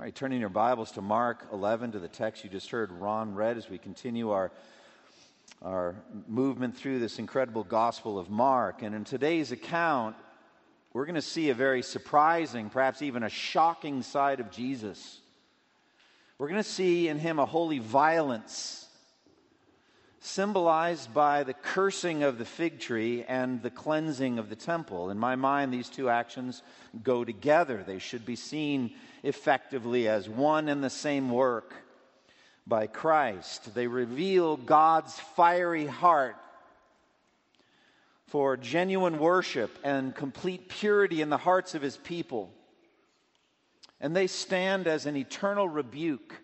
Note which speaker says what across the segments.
Speaker 1: All right, turning your Bibles to Mark 11 to the text you just heard Ron read as we continue our, our movement through this incredible Gospel of Mark. And in today's account, we're going to see a very surprising, perhaps even a shocking side of Jesus. We're going to see in him a holy violence, symbolized by the cursing of the fig tree and the cleansing of the temple. In my mind, these two actions go together. They should be seen effectively as one and the same work by Christ. They reveal God's fiery heart for genuine worship and complete purity in the hearts of his people. And they stand as an eternal rebuke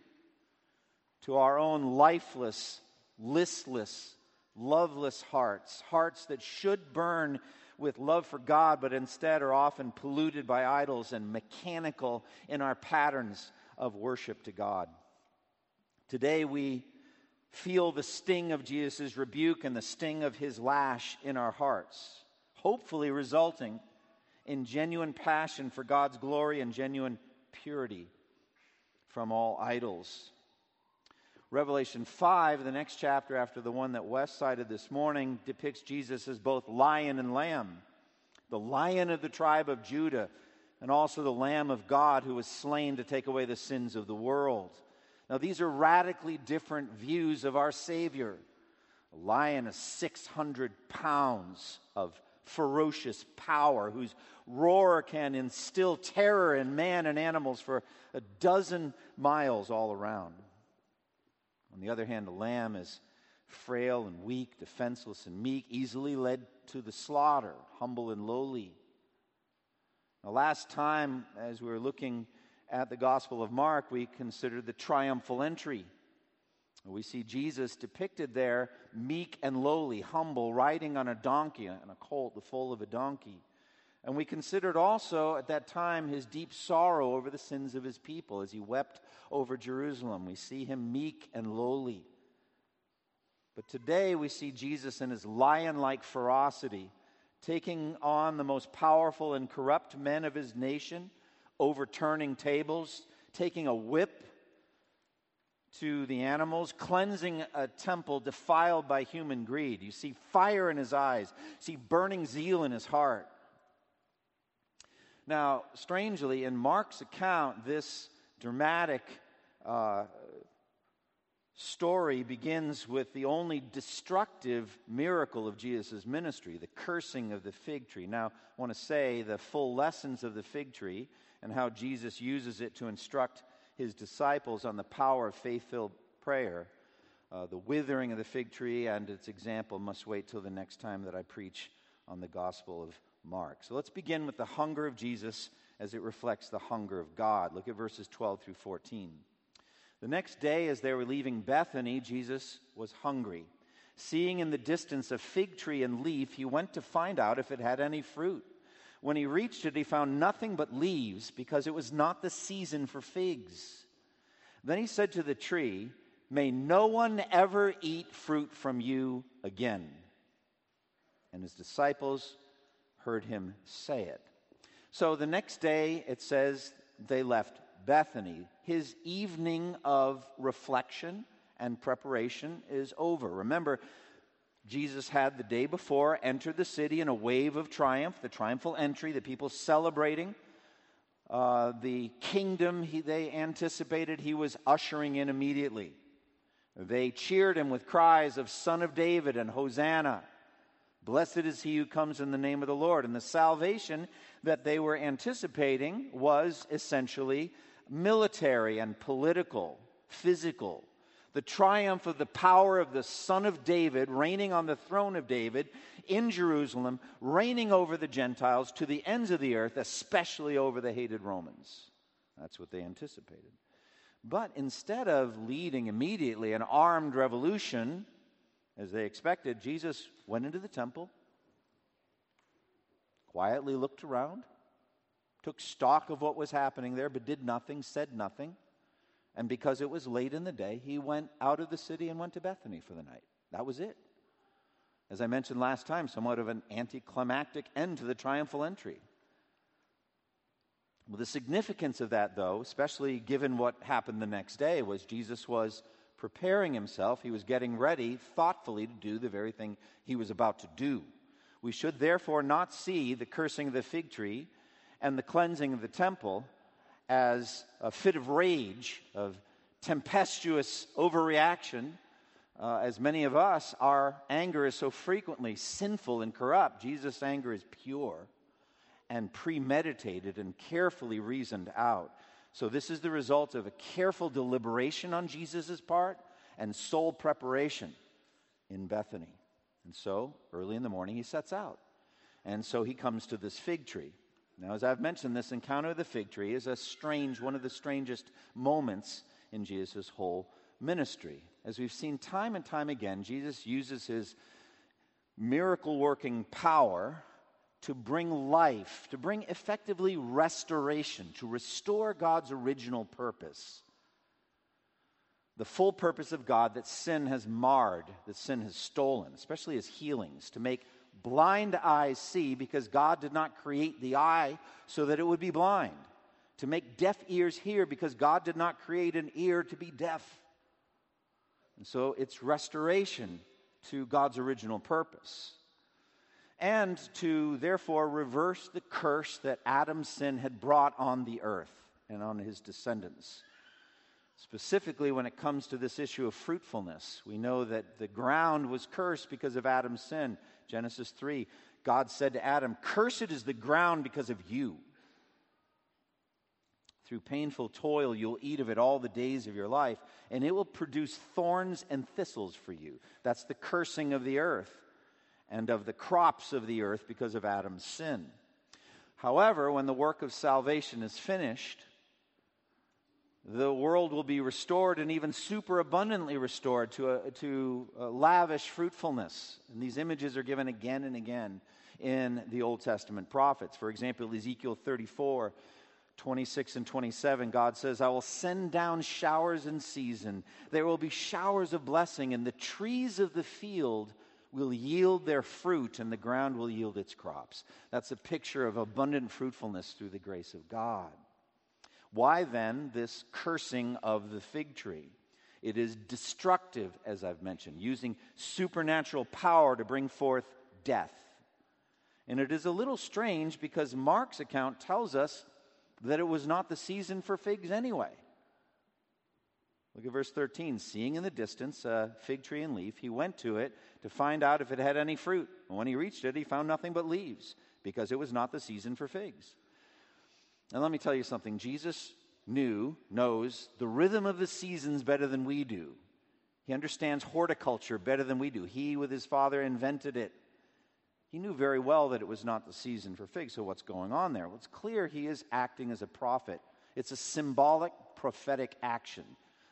Speaker 1: to our own lifeless, listless, loveless hearts, hearts that should burn with love for God, but instead are often polluted by idols and mechanical in our patterns of worship to God. Today we feel the sting of Jesus' rebuke and the sting of his lash in our hearts, hopefully resulting in genuine passion for God's glory and genuine purity from all idols. Revelation 5, the next chapter after the one that Wes cited this morning, depicts Jesus as both lion and lamb. The lion of the tribe of Judah, and also the Lamb of God who was slain to take away the sins of the world. Now, these are radically different views of our Savior. A lion is 600 pounds of ferocious power, whose roar can instill terror in man and animals for a dozen miles all around. On the other hand, a lamb is frail and weak, defenseless and meek, easily led to the slaughter, humble and lowly. Now, last time, as we were looking at the Gospel of Mark, we considered the triumphal entry. We see Jesus depicted there, meek and lowly, humble, riding on a donkey, on a colt, the foal of a donkey. And we considered also at that time his deep sorrow over the sins of his people as he wept over Jerusalem. We see him meek and lowly. But today we see Jesus in his lion like ferocity, taking on the most powerful and corrupt men of his nation, overturning tables, taking a whip to the animals, cleansing a temple defiled by human greed. You see fire in his eyes, you see burning zeal in his heart. Now, strangely, in Mark's account, this dramatic uh, story begins with the only destructive miracle of Jesus' ministry, the cursing of the fig tree. Now, I want to say the full lessons of the fig tree and how Jesus uses it to instruct his disciples on the power of faith filled prayer. Uh, the withering of the fig tree and its example must wait till the next time that I preach on the Gospel of Mark. So let's begin with the hunger of Jesus as it reflects the hunger of God. Look at verses 12 through 14. The next day, as they were leaving Bethany, Jesus was hungry. Seeing in the distance a fig tree and leaf, he went to find out if it had any fruit. When he reached it, he found nothing but leaves because it was not the season for figs. Then he said to the tree, May no one ever eat fruit from you again. And his disciples heard him say it. So the next day, it says they left Bethany. His evening of reflection and preparation is over. Remember, Jesus had the day before entered the city in a wave of triumph, the triumphal entry, the people celebrating uh, the kingdom he, they anticipated he was ushering in immediately. They cheered him with cries of Son of David and Hosanna. Blessed is he who comes in the name of the Lord. And the salvation that they were anticipating was essentially military and political, physical. The triumph of the power of the Son of David reigning on the throne of David in Jerusalem, reigning over the Gentiles to the ends of the earth, especially over the hated Romans. That's what they anticipated. But instead of leading immediately an armed revolution, as they expected, Jesus went into the temple, quietly looked around, took stock of what was happening there, but did nothing, said nothing. And because it was late in the day, he went out of the city and went to Bethany for the night. That was it. As I mentioned last time, somewhat of an anticlimactic end to the triumphal entry. Well, the significance of that, though, especially given what happened the next day, was Jesus was preparing himself. He was getting ready thoughtfully to do the very thing he was about to do. We should therefore not see the cursing of the fig tree and the cleansing of the temple as a fit of rage, of tempestuous overreaction. Uh, as many of us, our anger is so frequently sinful and corrupt. Jesus' anger is pure and premeditated and carefully reasoned out. So, this is the result of a careful deliberation on Jesus' part and soul preparation in Bethany. And so, early in the morning, he sets out. And so he comes to this fig tree. Now, as I've mentioned, this encounter of the fig tree is a strange, one of the strangest moments in Jesus' whole ministry. As we've seen time and time again, Jesus uses his miracle working power to bring life, to bring effectively restoration, to restore God's original purpose. The full purpose of God that sin has marred, that sin has stolen, especially as healings, to make blind eyes see because God did not create the eye so that it would be blind, to make deaf ears hear because God did not create an ear to be deaf. And so it's restoration to God's original purpose and to therefore reverse the curse that Adam's sin had brought on the earth and on his descendants. Specifically, when it comes to this issue of fruitfulness, we know that the ground was cursed because of Adam's sin. Genesis 3, God said to Adam, Cursed is the ground because of you. Through painful toil, you'll eat of it all the days of your life, and it will produce thorns and thistles for you. That's the cursing of the earth and of the crops of the earth because of Adam's sin. However, when the work of salvation is finished, the world will be restored and even superabundantly restored to, a, to a lavish fruitfulness. And these images are given again and again in the Old Testament prophets. For example, Ezekiel 34 26 and 27, God says, I will send down showers in season. There will be showers of blessing, and the trees of the field will yield their fruit and the ground will yield its crops. That's a picture of abundant fruitfulness through the grace of God. Why then this cursing of the fig tree? It is destructive, as I've mentioned, using supernatural power to bring forth death. And it is a little strange because Mark's account tells us that it was not the season for figs anyway. Look at verse 13. Seeing in the distance a fig tree and leaf, he went to it to find out if it had any fruit. And when he reached it, he found nothing but leaves, because it was not the season for figs. And let me tell you something Jesus knew, knows the rhythm of the seasons better than we do. He understands horticulture better than we do. He, with his father, invented it. He knew very well that it was not the season for figs. So, what's going on there? Well, it's clear he is acting as a prophet. It's a symbolic prophetic action.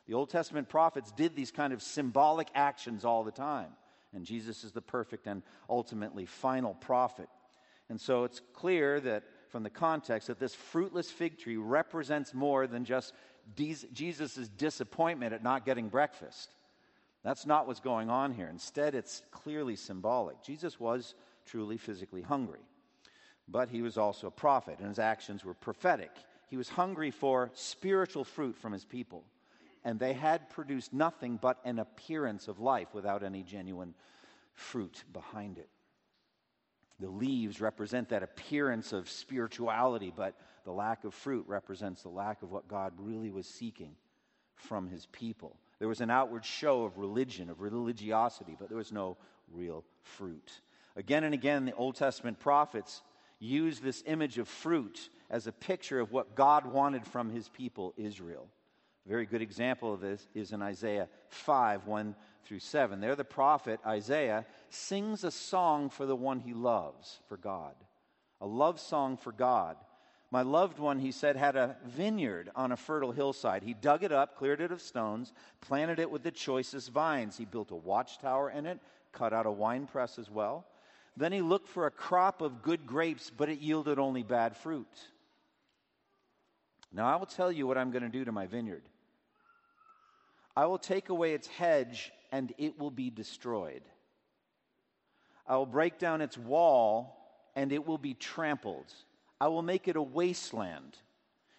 Speaker 1: The Old Testament prophets did these kind of symbolic actions all the time. And Jesus is the perfect and ultimately final prophet. And so it's clear that from the context that this fruitless fig tree represents more than just Jesus' disappointment at not getting breakfast. That's not what's going on here. Instead, it's clearly symbolic. Jesus was truly physically hungry, but he was also a prophet, and his actions were prophetic. He was hungry for spiritual fruit from his people and they had produced nothing but an appearance of life without any genuine fruit behind it. The leaves represent that appearance of spirituality, but the lack of fruit represents the lack of what God really was seeking from his people. There was an outward show of religion, of religiosity, but there was no real fruit. Again and again, the Old Testament prophets use this image of fruit as a picture of what God wanted from his people, Israel. A very good example of this is in Isaiah 5 1 through 7. There, the prophet Isaiah sings a song for the one he loves, for God. A love song for God. My loved one, he said, had a vineyard on a fertile hillside. He dug it up, cleared it of stones, planted it with the choicest vines. He built a watchtower in it, cut out a wine press as well. Then he looked for a crop of good grapes, but it yielded only bad fruit. Now I will tell you what I'm going to do to my vineyard. I will take away its hedge, and it will be destroyed. I will break down its wall, and it will be trampled. I will make it a wasteland,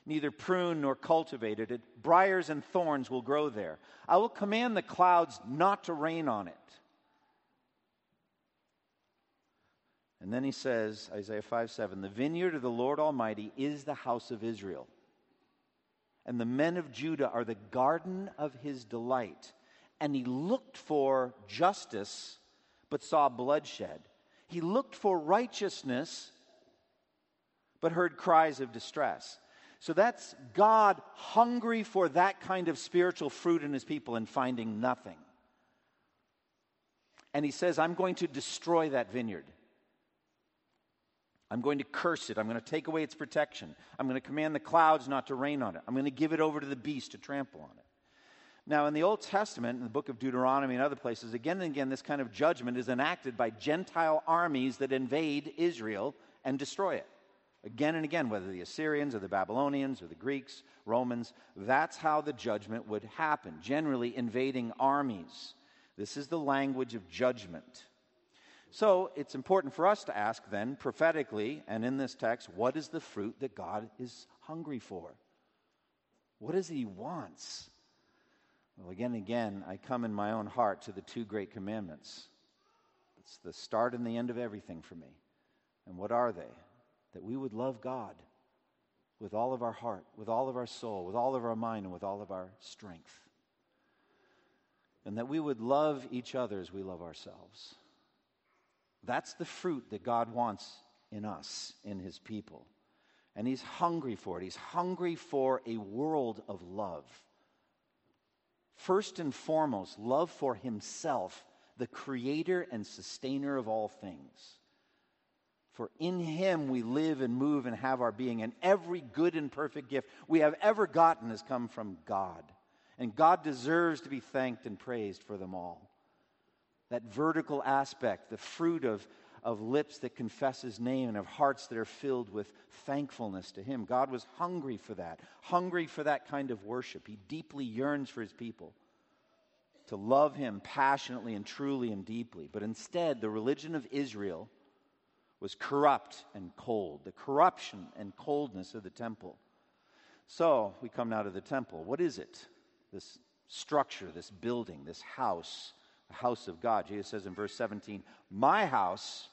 Speaker 1: neither prune nor cultivated it. Briars and thorns will grow there. I will command the clouds not to rain on it. And then he says, Isaiah 5 7, the vineyard of the Lord Almighty is the house of Israel. And the men of Judah are the garden of his delight. And he looked for justice, but saw bloodshed. He looked for righteousness, but heard cries of distress. So that's God hungry for that kind of spiritual fruit in his people and finding nothing. And he says, I'm going to destroy that vineyard. I'm going to curse it. I'm going to take away its protection. I'm going to command the clouds not to rain on it. I'm going to give it over to the beast to trample on it. Now, in the Old Testament, in the book of Deuteronomy and other places, again and again, this kind of judgment is enacted by Gentile armies that invade Israel and destroy it. Again and again, whether the Assyrians or the Babylonians or the Greeks, Romans, that's how the judgment would happen, generally invading armies. This is the language of judgment. So it's important for us to ask then, prophetically and in this text, what is the fruit that God is hungry for? What is He wants? Well, again and again, I come in my own heart to the two great commandments. It's the start and the end of everything for me. And what are they? that we would love God with all of our heart, with all of our soul, with all of our mind, and with all of our strength. And that we would love each other as we love ourselves. That's the fruit that God wants in us, in His people. And He's hungry for it. He's hungry for a world of love. First and foremost, love for Himself, the creator and sustainer of all things. For in him we live and move and have our being, and every good and perfect gift we have ever gotten has come from God. And God deserves to be thanked and praised for them all. That vertical aspect, the fruit of, of lips that confess his name and of hearts that are filled with thankfulness to him. God was hungry for that, hungry for that kind of worship. He deeply yearns for his people to love him passionately and truly and deeply. But instead, the religion of Israel was corrupt and cold, the corruption and coldness of the temple. So we come now to the temple. What is it? This structure, this building, this house, the house of God. Jesus says in verse 17, My house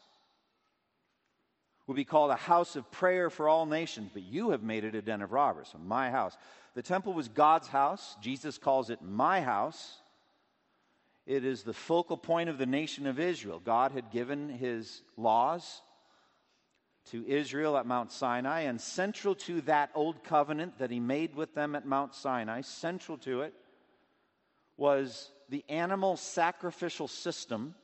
Speaker 1: will be called a house of prayer for all nations, but you have made it a den of robbers. So my house. The temple was God's house. Jesus calls it my house. It is the focal point of the nation of Israel. God had given his laws, to Israel at Mount Sinai, and central to that old covenant that he made with them at Mount Sinai, central to it, was the animal sacrificial system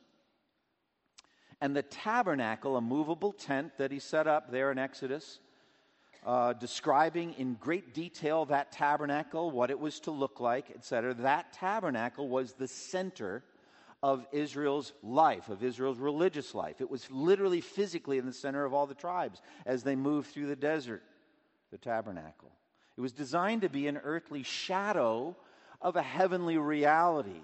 Speaker 1: and the tabernacle, a movable tent that he set up there in Exodus, uh, describing in great detail that tabernacle, what it was to look like, etc. That tabernacle was the center of Israel's life, of Israel's religious life. It was literally physically in the center of all the tribes as they moved through the desert, the tabernacle. It was designed to be an earthly shadow of a heavenly reality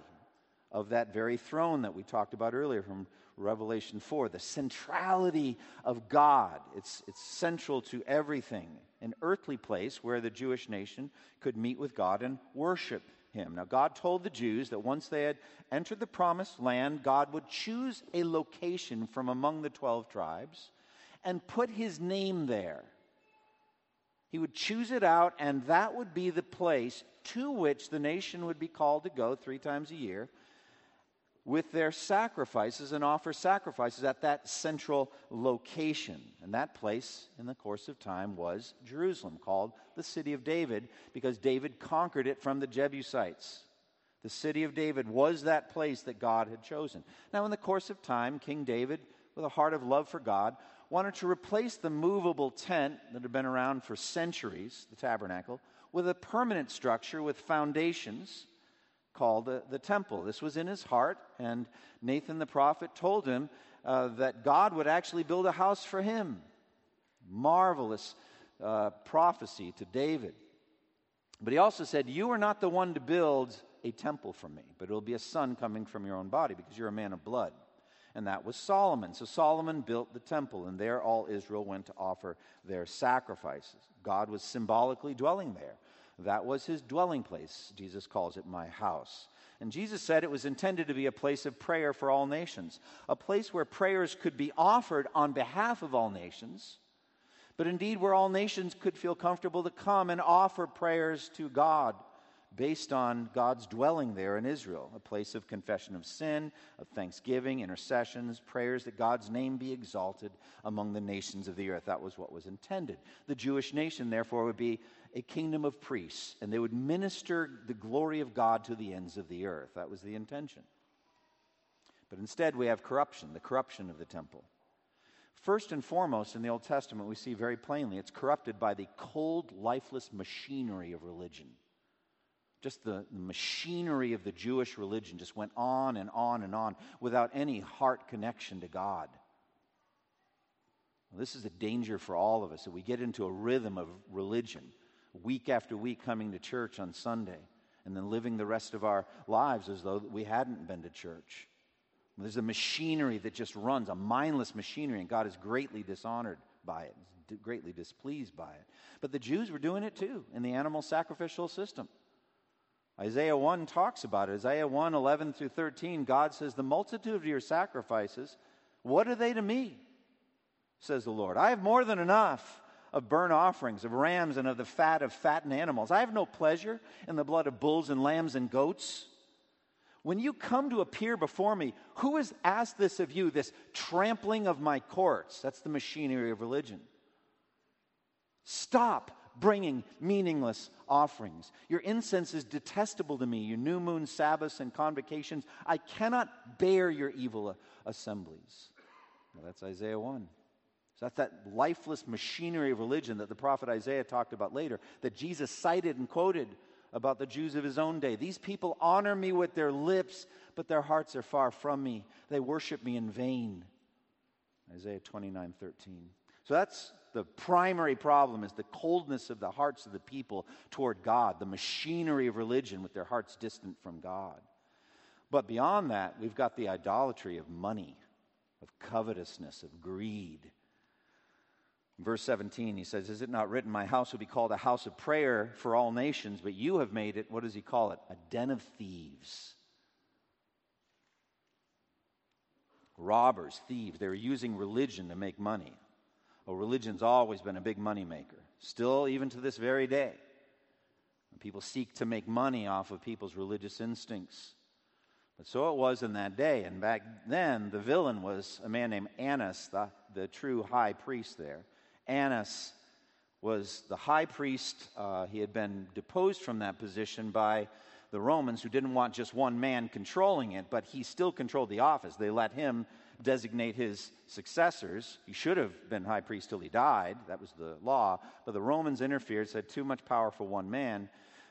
Speaker 1: of that very throne that we talked about earlier from Revelation 4, the centrality of God. It's, it's central to everything, an earthly place where the Jewish nation could meet with God and worship him. Now, God told the Jews that once they had entered the promised land, God would choose a location from among the 12 tribes and put his name there. He would choose it out, and that would be the place to which the nation would be called to go three times a year with their sacrifices and offer sacrifices at that central location. And that place, in the course of time, was Jerusalem, called the city of David, because David conquered it from the Jebusites. The city of David was that place that God had chosen. Now, in the course of time, King David, with a heart of love for God, wanted to replace the movable tent that had been around for centuries, the tabernacle, with a permanent structure with foundations called the, the temple. This was in his heart, and Nathan the prophet told him uh, that God would actually build a house for him. Marvelous uh, prophecy to David. But he also said, You are not the one to build a temple for me, but it will be a son coming from your own body because you're a man of blood. And that was Solomon. So Solomon built the temple, and there all Israel went to offer their sacrifices. God was symbolically dwelling there. That was his dwelling place. Jesus calls it my house. And Jesus said it was intended to be a place of prayer for all nations, a place where prayers could be offered on behalf of all nations, but indeed where all nations could feel comfortable to come and offer prayers to God based on God's dwelling there in Israel, a place of confession of sin, of thanksgiving, intercessions, prayers that God's name be exalted among the nations of the earth. That was what was intended. The Jewish nation, therefore, would be a kingdom of priests, and they would minister the glory of God to the ends of the earth. That was the intention. But instead, we have corruption, the corruption of the temple. First and foremost, in the Old Testament, we see very plainly it's corrupted by the cold, lifeless machinery of religion just the, the machinery of the Jewish religion just went on and on and on without any heart connection to God. Well, this is a danger for all of us that we get into a rhythm of religion, week after week coming to church on Sunday, and then living the rest of our lives as though we hadn't been to church. There's a machinery that just runs, a mindless machinery, and God is greatly dishonored by it, greatly displeased by it. But the Jews were doing it too in the animal sacrificial system. Isaiah 1 talks about it. Isaiah 1 11 through 13, God says, The multitude of your sacrifices, what are they to me? Says the Lord. I have more than enough of burnt offerings, of rams, and of the fat of fattened animals. I have no pleasure in the blood of bulls and lambs and goats. When you come to appear before me, who has asked this of you, this trampling of my courts? That's the machinery of religion. Stop bringing meaningless offerings. Your incense is detestable to me, your new moon Sabbaths and convocations. I cannot bear your evil assemblies. Well, that's Isaiah 1. So that's that lifeless machinery of religion that the prophet Isaiah talked about later, that Jesus cited and quoted about the Jews of his own day. These people honor me with their lips, but their hearts are far from me. They worship me in vain. Isaiah 29 13. So that's the primary problem is the coldness of the hearts of the people toward God, the machinery of religion with their hearts distant from God. But beyond that, we've got the idolatry of money, of covetousness, of greed. In verse 17, he says, Is it not written, My house will be called a house of prayer for all nations, but you have made it, what does he call it? A den of thieves. Robbers, thieves, they're using religion to make money. Well, religion's always been a big moneymaker, still, even to this very day. People seek to make money off of people's religious instincts. But so it was in that day. And back then, the villain was a man named Annas, the, the true high priest there. Annas was the high priest. Uh, he had been deposed from that position by the Romans, who didn't want just one man controlling it, but he still controlled the office. They let him designate his successors. He should have been high priest till he died. That was the law. But the Romans interfered, said, too much power for one man,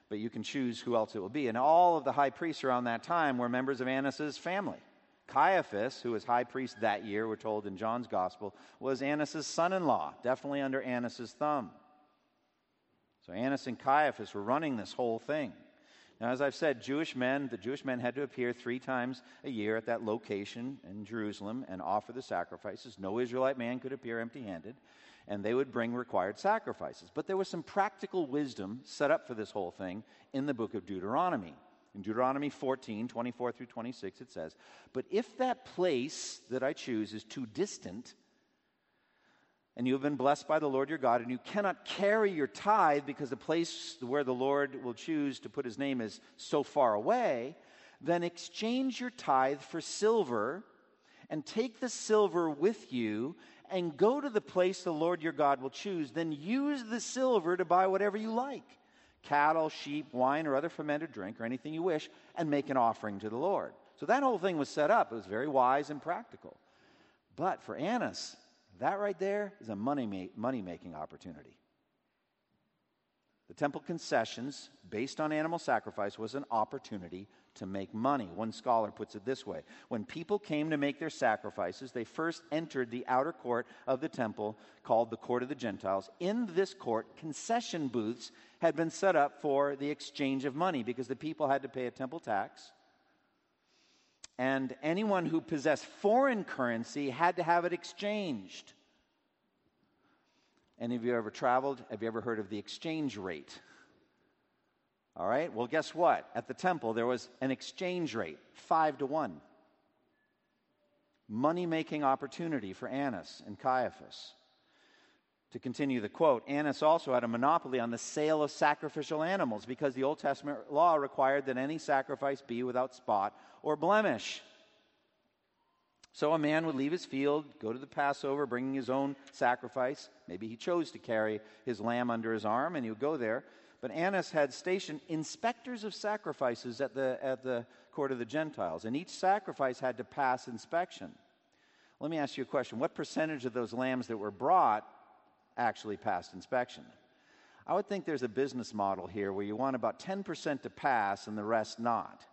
Speaker 1: but you can choose who else it will be. And all of the high priests around that time were members of Annas's family. Caiaphas, who was high priest that year, we're told in John's gospel, was Annas's son in law, definitely under Annas's thumb. So Annas and Caiaphas were running this whole thing. Now, as I've said, Jewish men, the Jewish men had to appear three times a year at that location in Jerusalem and offer the sacrifices. No Israelite man could appear empty handed, and they would bring required sacrifices. But there was some practical wisdom set up for this whole thing in the book of Deuteronomy. In Deuteronomy 14, 24 through 26, it says, But if that place that I choose is too distant, and you have been blessed by the Lord your God, and you cannot carry your tithe because the place where the Lord will choose to put his name is so far away, then exchange your tithe for silver and take the silver with you and go to the place the Lord your God will choose. Then use the silver to buy whatever you like cattle, sheep, wine, or other fermented drink, or anything you wish, and make an offering to the Lord. So that whole thing was set up. It was very wise and practical. But for Annas, that right there is a money, money making opportunity. The temple concessions, based on animal sacrifice, was an opportunity to make money. One scholar puts it this way When people came to make their sacrifices, they first entered the outer court of the temple called the Court of the Gentiles. In this court, concession booths had been set up for the exchange of money because the people had to pay a temple tax And anyone who possessed foreign currency had to have it exchanged. Any of you ever traveled? Have you ever heard of the exchange rate? All right, well, guess what? At the temple, there was an exchange rate, five to one. Money making opportunity for Annas and Caiaphas. To continue the quote, Annas also had a monopoly on the sale of sacrificial animals because the Old Testament law required that any sacrifice be without spot or blemish. So a man would leave his field, go to the Passover, bringing his own sacrifice. Maybe he chose to carry his lamb under his arm, and he would go there. But Annas had stationed inspectors of sacrifices at the, at the court of the Gentiles, and each sacrifice had to pass inspection. Let me ask you a question. What percentage of those lambs that were brought actually passed inspection. I would think there's a business model here where you want about 10% to pass and the rest not.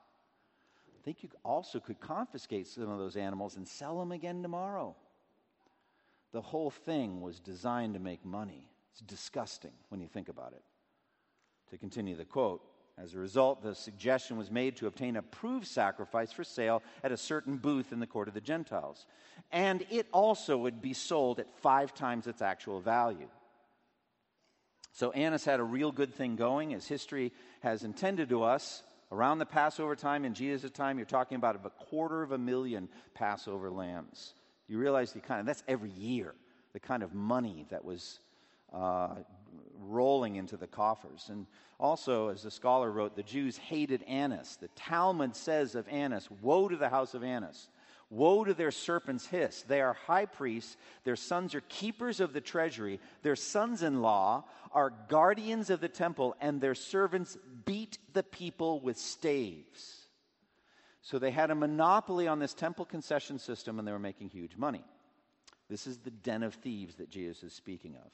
Speaker 1: I think you also could confiscate some of those animals and sell them again tomorrow. The whole thing was designed to make money. It's disgusting when you think about it. To continue the quote, as a result, the suggestion was made to obtain a proved sacrifice for sale at a certain booth in the court of the Gentiles. And it also would be sold at five times its actual value. So Annas had a real good thing going, as history has intended to us. Around the Passover time, in Jesus' time, you're talking about a quarter of a million Passover lambs. You realize the kind of, that's every year, the kind of money that was uh, rolling into the coffers. And also, as the scholar wrote, the Jews hated Annas. The Talmud says of Annas, Woe to the house of Annas! Woe to their serpent's hiss. They are high priests. Their sons are keepers of the treasury. Their sons in law are guardians of the temple, and their servants beat the people with staves. So they had a monopoly on this temple concession system, and they were making huge money. This is the den of thieves that Jesus is speaking of.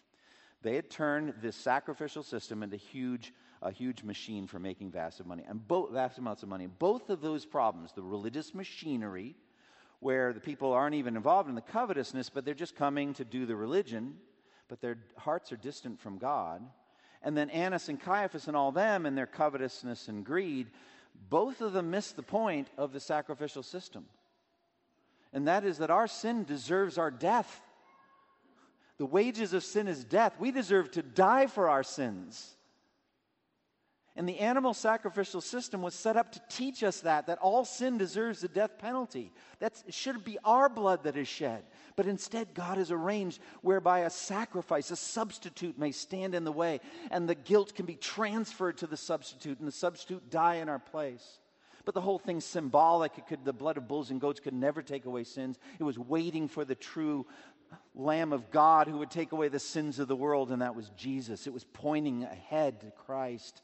Speaker 1: They had turned this sacrificial system into huge, a huge machine for making vast, of money, and vast amounts of money. Both of those problems, the religious machinery, where the people aren't even involved in the covetousness, but they're just coming to do the religion, but their hearts are distant from God. And then Annas and Caiaphas and all them and their covetousness and greed, both of them miss the point of the sacrificial system. And that is that our sin deserves our death. The wages of sin is death. We deserve to die for our sins. And the animal sacrificial system was set up to teach us that, that all sin deserves the death penalty. That should be our blood that is shed. But instead, God has arranged whereby a sacrifice, a substitute may stand in the way, and the guilt can be transferred to the substitute, and the substitute die in our place. But the whole thing's symbolic. Could, the blood of bulls and goats could never take away sins. It was waiting for the true Lamb of God who would take away the sins of the world, and that was Jesus. It was pointing ahead to Christ.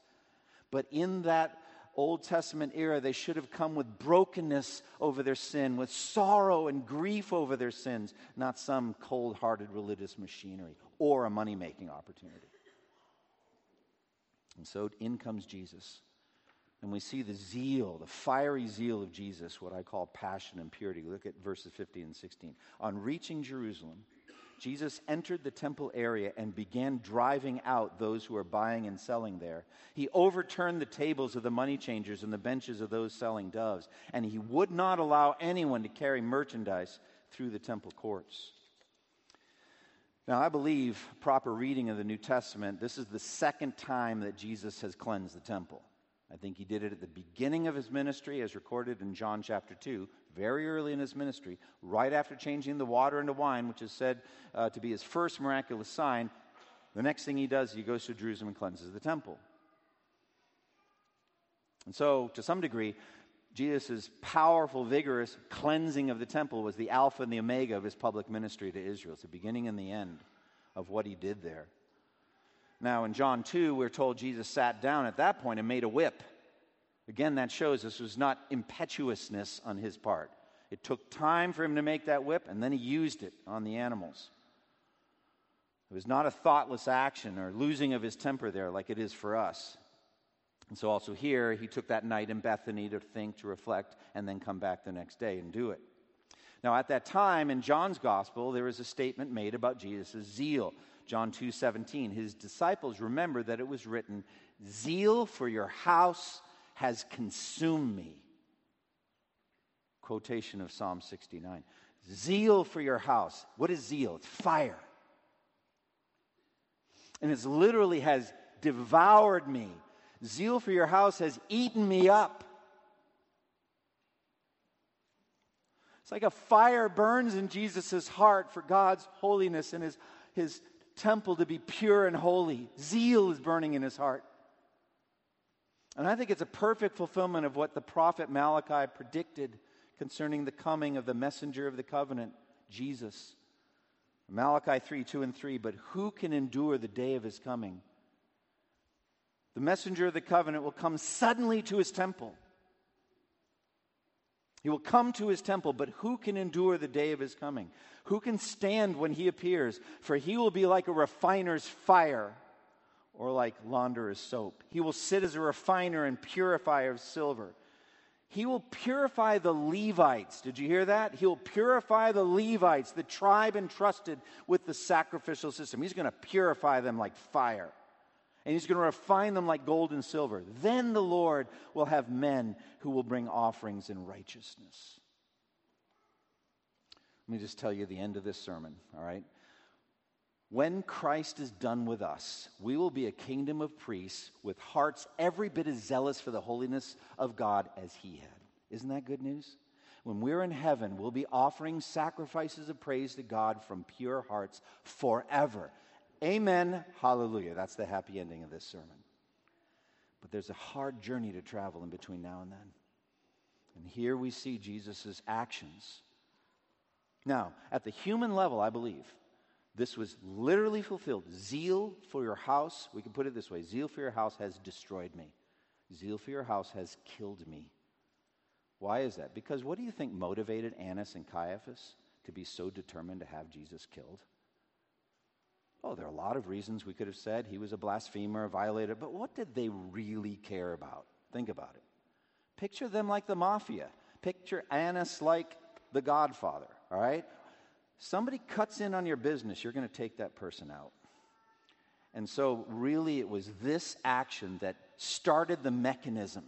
Speaker 1: But in that Old Testament era, they should have come with brokenness over their sin, with sorrow and grief over their sins, not some cold hearted religious machinery or a money making opportunity. And so in comes Jesus. And we see the zeal, the fiery zeal of Jesus, what I call passion and purity. Look at verses 15 and 16. On reaching Jerusalem, Jesus entered the temple area and began driving out those who were buying and selling there. He overturned the tables of the money changers and the benches of those selling doves, and he would not allow anyone to carry merchandise through the temple courts. Now, I believe, proper reading of the New Testament, this is the second time that Jesus has cleansed the temple. I think he did it at the beginning of his ministry, as recorded in John chapter 2, very early in his ministry, right after changing the water into wine, which is said uh, to be his first miraculous sign. The next thing he does, he goes to Jerusalem and cleanses the temple. And so, to some degree, Jesus' powerful, vigorous cleansing of the temple was the alpha and the omega of his public ministry to Israel. It's the beginning and the end of what he did there. Now, in John 2, we're told Jesus sat down at that point and made a whip. Again, that shows this was not impetuousness on his part. It took time for him to make that whip, and then he used it on the animals. It was not a thoughtless action or losing of his temper there like it is for us. And so, also here, he took that night in Bethany to think, to reflect, and then come back the next day and do it. Now, at that time in John's gospel, there is a statement made about Jesus' zeal. John 2 17. His disciples remember that it was written, Zeal for your house has consumed me. Quotation of Psalm 69. Zeal for your house. What is zeal? It's fire. And it literally has devoured me. Zeal for your house has eaten me up. It's like a fire burns in Jesus' heart for God's holiness and his, his temple to be pure and holy. Zeal is burning in his heart. And I think it's a perfect fulfillment of what the prophet Malachi predicted concerning the coming of the messenger of the covenant, Jesus. Malachi 3 2 and 3. But who can endure the day of his coming? The messenger of the covenant will come suddenly to his temple. He will come to his temple, but who can endure the day of his coming? Who can stand when he appears? For he will be like a refiner's fire or like launderer's soap. He will sit as a refiner and purifier of silver. He will purify the Levites. Did you hear that? He'll purify the Levites, the tribe entrusted with the sacrificial system. He's going to purify them like fire. And he's going to refine them like gold and silver. Then the Lord will have men who will bring offerings in righteousness. Let me just tell you the end of this sermon, all right? When Christ is done with us, we will be a kingdom of priests with hearts every bit as zealous for the holiness of God as he had. Isn't that good news? When we're in heaven, we'll be offering sacrifices of praise to God from pure hearts forever. Amen. Hallelujah. That's the happy ending of this sermon. But there's a hard journey to travel in between now and then. And here we see Jesus' actions. Now, at the human level, I believe, this was literally fulfilled. Zeal for your house, we can put it this way zeal for your house has destroyed me. Zeal for your house has killed me. Why is that? Because what do you think motivated Annas and Caiaphas to be so determined to have Jesus killed? Oh, there are a lot of reasons we could have said he was a blasphemer, a violator, but what did they really care about? Think about it. Picture them like the mafia. Picture Annas like the godfather, all right? somebody cuts in on your business, you're going to take that person out. And so, really, it was this action that started the mechanism.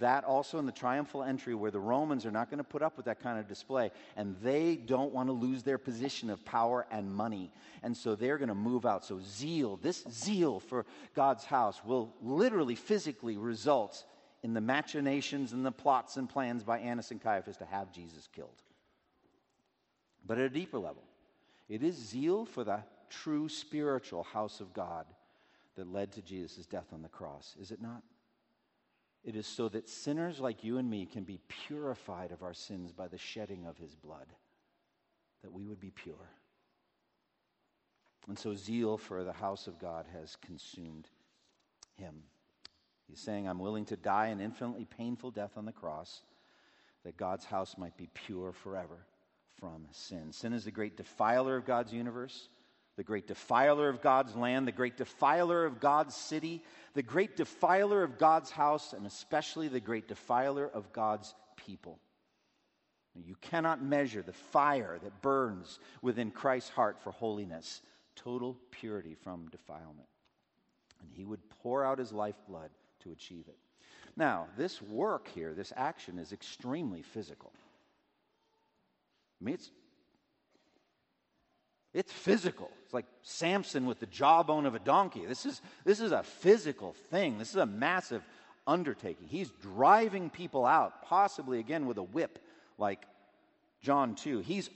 Speaker 1: That also in the triumphal entry, where the Romans are not going to put up with that kind of display, and they don't want to lose their position of power and money. And so they're going to move out. So, zeal, this zeal for God's house, will literally, physically result in the machinations and the plots and plans by Annas and Caiaphas to have Jesus killed. But at a deeper level, it is zeal for the true spiritual house of God that led to Jesus' death on the cross, is it not? It is so that sinners like you and me can be purified of our sins by the shedding of his blood, that we would be pure. And so, zeal for the house of God has consumed him. He's saying, I'm willing to die an infinitely painful death on the cross that God's house might be pure forever from sin. Sin is the great defiler of God's universe, the great defiler of God's land, the great defiler of God's city, the great defiler of God's house, and especially the great defiler of God's people. You cannot measure the fire that burns within Christ's heart for holiness, total purity from defilement. And he would pour out his lifeblood to achieve it. Now, this work here, this action, is extremely physical. I mean, it's, it's physical. It's like Samson with the jawbone of a donkey. This is, this is a physical thing. This is a massive undertaking. He's driving people out, possibly again with a whip like John 2. He's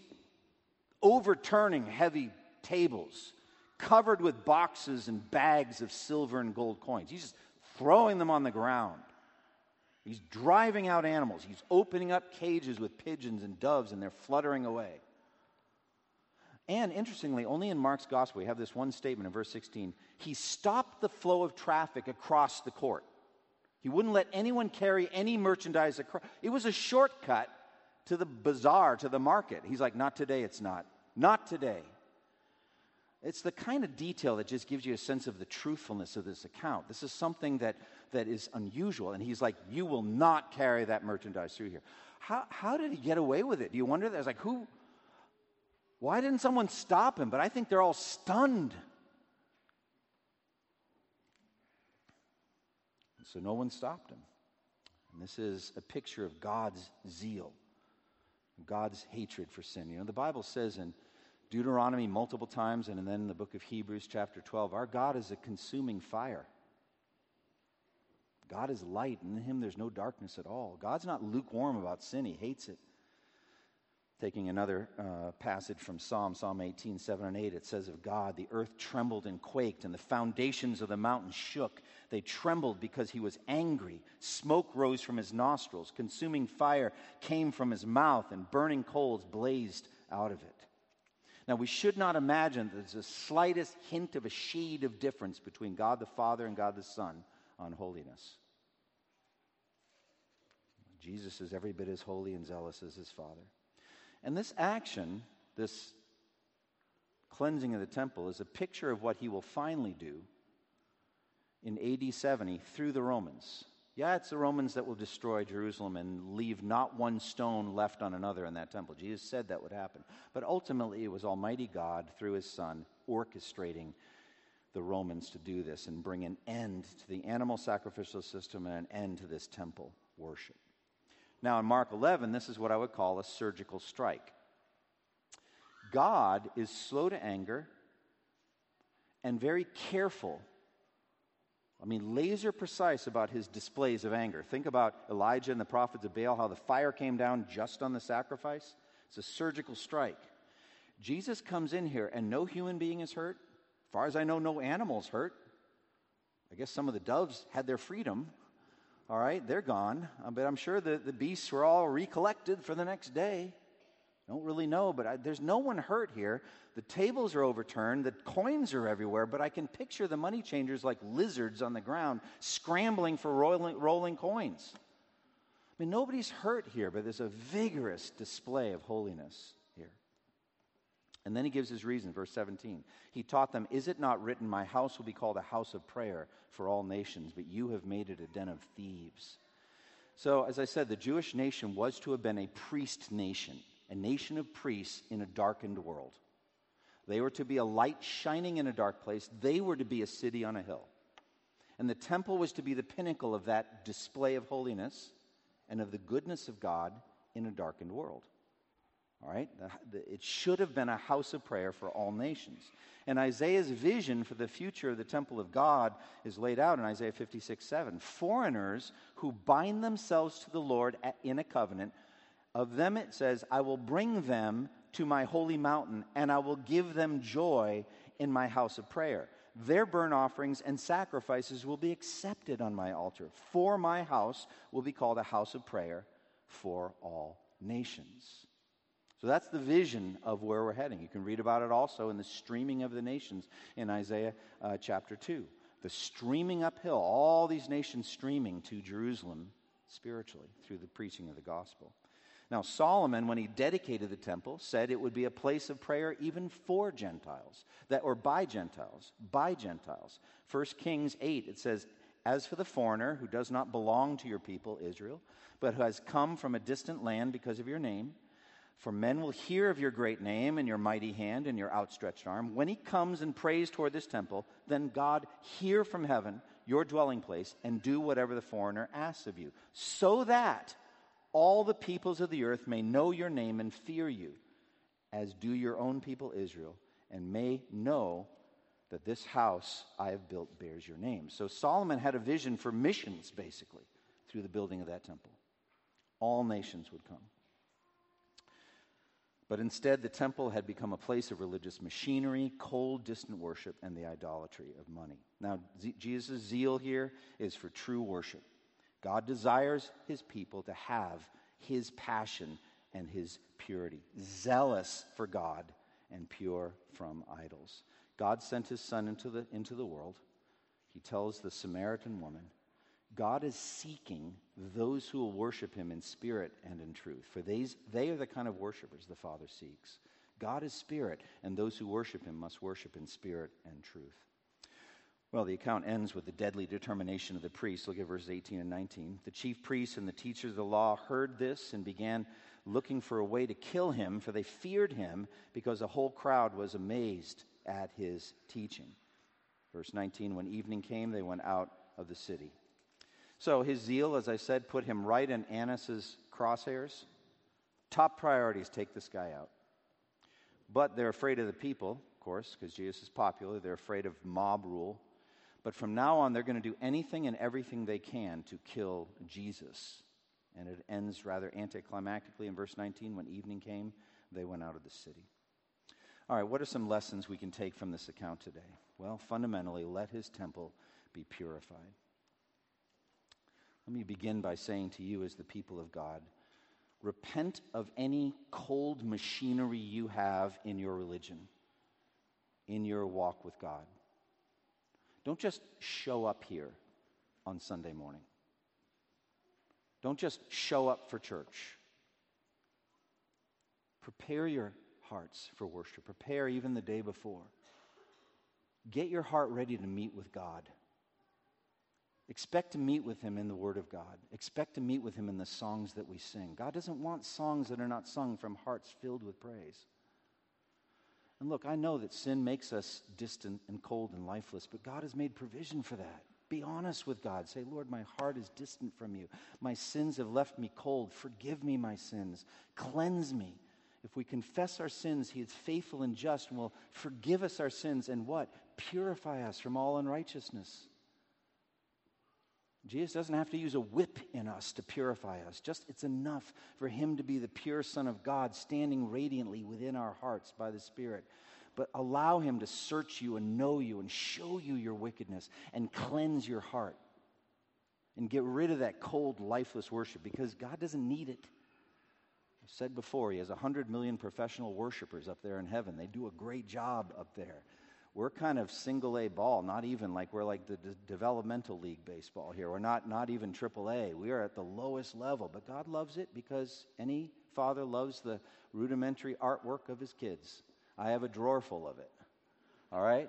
Speaker 1: overturning heavy tables covered with boxes and bags of silver and gold coins. He's just throwing them on the ground. He's driving out animals. He's opening up cages with pigeons and doves, and they're fluttering away. And interestingly, only in Mark's gospel, we have this one statement in verse 16. He stopped the flow of traffic across the court. He wouldn't let anyone carry any merchandise across. It was a shortcut to the bazaar, to the market. He's like, Not today, it's not. Not today. It's the kind of detail that just gives you a sense of the truthfulness of this account. This is something that, that is unusual. And he's like, You will not carry that merchandise through here. How, how did he get away with it? Do you wonder? that? It's like, who? Why didn't someone stop him? But I think they're all stunned. so no one stopped him. And this is a picture of God's zeal God's hatred for sin. You know, the Bible says in Deuteronomy multiple times, and then in the book of Hebrews, chapter 12, our God is a consuming fire. God is light, and in him there's no darkness at all. God's not lukewarm about sin, he hates it. Taking another uh, passage from Psalm, Psalm 18, 7 and 8, it says of God, the earth trembled and quaked, and the foundations of the mountains shook. They trembled because he was angry. Smoke rose from his nostrils, consuming fire came from his mouth, and burning coals blazed out of it. Now, we should not imagine there's the slightest hint of a shade of difference between God the Father and God the Son on holiness. Jesus is every bit as holy and zealous as his Father. And this action, this cleansing of the temple, is a picture of what he will finally do in AD 70 through the Romans. Yeah, it's the Romans that will destroy Jerusalem and leave not one stone left on another in that temple. Jesus said that would happen. But ultimately, it was Almighty God, through his Son, orchestrating the Romans to do this and bring an end to the animal sacrificial system and an end to this temple worship. Now, in Mark 11, this is what I would call a surgical strike. God is slow to anger and very careful. I mean, laser precise about his displays of anger. Think about Elijah and the prophets of Baal, how the fire came down just on the sacrifice. It's a surgical strike. Jesus comes in here, and no human being is hurt. As far as I know, no animals hurt. I guess some of the doves had their freedom, all right, they're gone. Uh, but I'm sure the, the beasts were all recollected for the next day. Don't really know, but I, there's no one hurt here. The tables are overturned, the coins are everywhere, but I can picture the money changers like lizards on the ground scrambling for rolling, rolling coins. I mean, nobody's hurt here, but there's a vigorous display of holiness. And then he gives his reason, verse 17. He taught them, Is it not written, My house will be called a house of prayer for all nations, but you have made it a den of thieves? So, as I said, the Jewish nation was to have been a priest nation, a nation of priests in a darkened world. They were to be a light shining in a dark place, they were to be a city on a hill. And the temple was to be the pinnacle of that display of holiness and of the goodness of God in a darkened world. All right? It should have been a house of prayer for all nations. And Isaiah's vision for the future of the temple of God is laid out in Isaiah 56 7. Foreigners who bind themselves to the Lord in a covenant, of them it says, I will bring them to my holy mountain, and I will give them joy in my house of prayer. Their burnt offerings and sacrifices will be accepted on my altar. For my house will be called a house of prayer for all nations. So that's the vision of where we're heading. You can read about it also in the streaming of the nations in Isaiah uh, chapter 2. The streaming uphill, all these nations streaming to Jerusalem spiritually through the preaching of the gospel. Now, Solomon, when he dedicated the temple, said it would be a place of prayer even for Gentiles, that, or by Gentiles, by Gentiles. 1 Kings 8, it says, As for the foreigner who does not belong to your people, Israel, but who has come from a distant land because of your name, for men will hear of your great name and your mighty hand and your outstretched arm. When he comes and prays toward this temple, then God hear from heaven your dwelling place and do whatever the foreigner asks of you, so that all the peoples of the earth may know your name and fear you, as do your own people Israel, and may know that this house I have built bears your name. So Solomon had a vision for missions, basically, through the building of that temple. All nations would come. But instead, the temple had become a place of religious machinery, cold, distant worship, and the idolatry of money. Now, Z- Jesus' zeal here is for true worship. God desires his people to have his passion and his purity, zealous for God and pure from idols. God sent his son into the, into the world. He tells the Samaritan woman, God is seeking those who will worship him in spirit and in truth. For these, they are the kind of worshipers the Father seeks. God is spirit, and those who worship him must worship in spirit and truth. Well, the account ends with the deadly determination of the priests. Look at verses 18 and 19. The chief priests and the teachers of the law heard this and began looking for a way to kill him, for they feared him because the whole crowd was amazed at his teaching. Verse 19 When evening came, they went out of the city. So his zeal, as I said, put him right in Annas's crosshairs. Top priorities take this guy out. But they're afraid of the people, of course, because Jesus is popular. They're afraid of mob rule. But from now on, they're going to do anything and everything they can to kill Jesus. And it ends rather anticlimactically in verse 19 when evening came, they went out of the city. All right, what are some lessons we can take from this account today? Well, fundamentally, let his temple be purified. Let me begin by saying to you, as the people of God, repent of any cold machinery you have in your religion, in your walk with God. Don't just show up here on Sunday morning. Don't just show up for church. Prepare your hearts for worship. Prepare even the day before. Get your heart ready to meet with God. Expect to meet with Him in the Word of God. Expect to meet with Him in the songs that we sing. God doesn't want songs that are not sung from hearts filled with praise. And look, I know that sin makes us distant and cold and lifeless, but God has made provision for that. Be honest with God. Say, Lord, my heart is distant from you. My sins have left me cold. Forgive me my sins. Cleanse me. If we confess our sins, He is faithful and just and will forgive us our sins and what? Purify us from all unrighteousness. Jesus doesn't have to use a whip in us to purify us. Just it's enough for him to be the pure Son of God standing radiantly within our hearts by the Spirit. But allow him to search you and know you and show you your wickedness and cleanse your heart and get rid of that cold, lifeless worship because God doesn't need it. I've said before, he has 100 million professional worshipers up there in heaven. They do a great job up there we're kind of single A ball, not even like we're like the de- developmental league baseball here. We're not, not even triple A. We are at the lowest level. But God loves it because any father loves the rudimentary artwork of his kids. I have a drawer full of it. All right?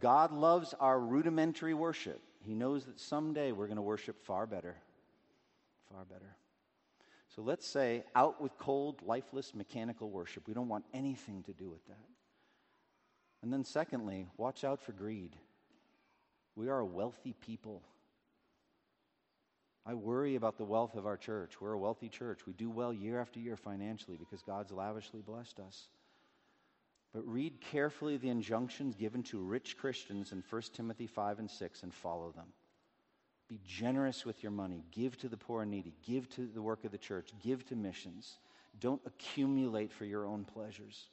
Speaker 1: God loves our rudimentary worship. He knows that someday we're going to worship far better. Far better. So let's say, out with cold, lifeless, mechanical worship. We don't want anything to do with that. And then, secondly, watch out for greed. We are a wealthy people. I worry about the wealth of our church. We're a wealthy church. We do well year after year financially because God's lavishly blessed us. But read carefully the injunctions given to rich Christians in 1 Timothy 5 and 6 and follow them. Be generous with your money. Give to the poor and needy. Give to the work of the church. Give to missions. Don't accumulate for your own pleasures.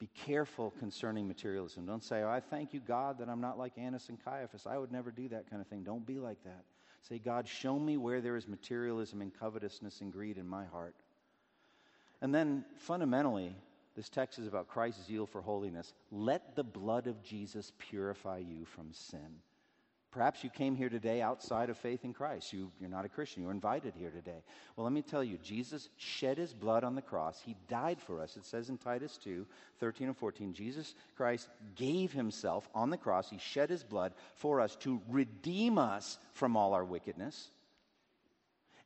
Speaker 1: Be careful concerning materialism. Don't say, oh, I thank you, God, that I'm not like Annas and Caiaphas. I would never do that kind of thing. Don't be like that. Say, God, show me where there is materialism and covetousness and greed in my heart. And then, fundamentally, this text is about Christ's zeal for holiness. Let the blood of Jesus purify you from sin. Perhaps you came here today outside of faith in Christ. You, you're not a Christian. You're invited here today. Well, let me tell you, Jesus shed his blood on the cross. He died for us. It says in Titus 2 13 and 14, Jesus Christ gave himself on the cross. He shed his blood for us to redeem us from all our wickedness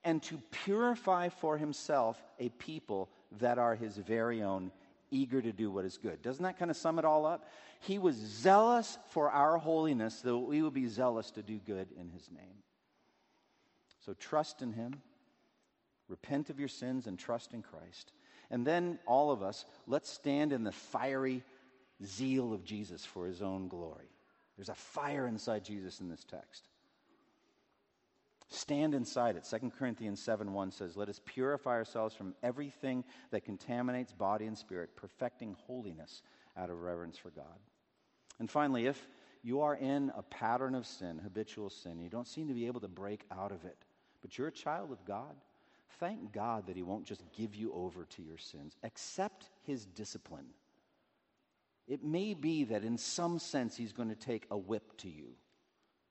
Speaker 1: and to purify for himself a people that are his very own eager to do what is good. Doesn't that kind of sum it all up? He was zealous for our holiness, so we would be zealous to do good in his name. So trust in him, repent of your sins, and trust in Christ. And then, all of us, let's stand in the fiery zeal of Jesus for his own glory. There's a fire inside Jesus in this text. Stand inside it. 2 Corinthians 7 1 says, Let us purify ourselves from everything that contaminates body and spirit, perfecting holiness out of reverence for God. And finally, if you are in a pattern of sin, habitual sin, you don't seem to be able to break out of it, but you're a child of God, thank God that He won't just give you over to your sins. Accept His discipline. It may be that in some sense He's going to take a whip to you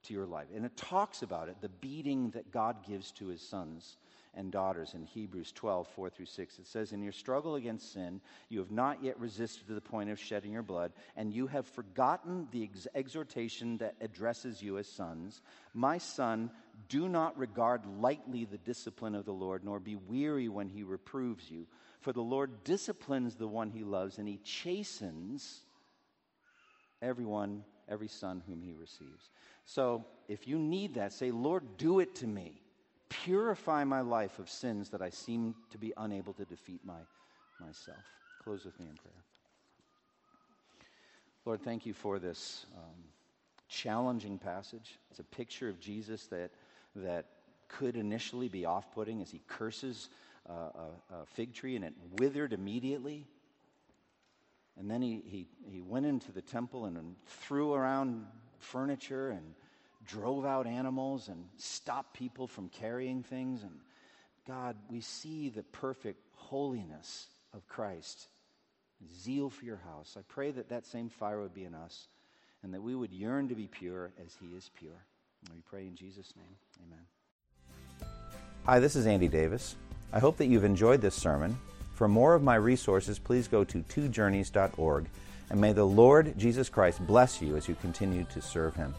Speaker 1: to your life. And it talks about it, the beating that God gives to his sons and daughters in Hebrews 12, 4 through 6. It says, In your struggle against sin, you have not yet resisted to the point of shedding your blood, and you have forgotten the ex- exhortation that addresses you as sons. My son, do not regard lightly the discipline of the Lord, nor be weary when he reproves you. For the Lord disciplines the one he loves, and he chastens everyone, every son whom he receives. So if you need that, say, Lord, do it to me. Purify my life of sins that I seem to be unable to defeat my, myself. Close with me in prayer. Lord, thank you for this um, challenging passage. It's a picture of Jesus that, that could initially be off putting as he curses uh, a, a fig tree and it withered immediately. And then he, he, he went into the temple and threw around furniture and drove out animals and stopped people from carrying things. And God, we see the perfect holiness of Christ, zeal for your house. I pray that that same fire would be in us and that we would yearn to be pure as he is pure. And we pray in Jesus' name. Amen. Hi, this is Andy Davis. I hope that you've enjoyed this sermon. For more of my resources, please go to twojourneys.org. And may the Lord Jesus Christ bless you as you continue to serve him.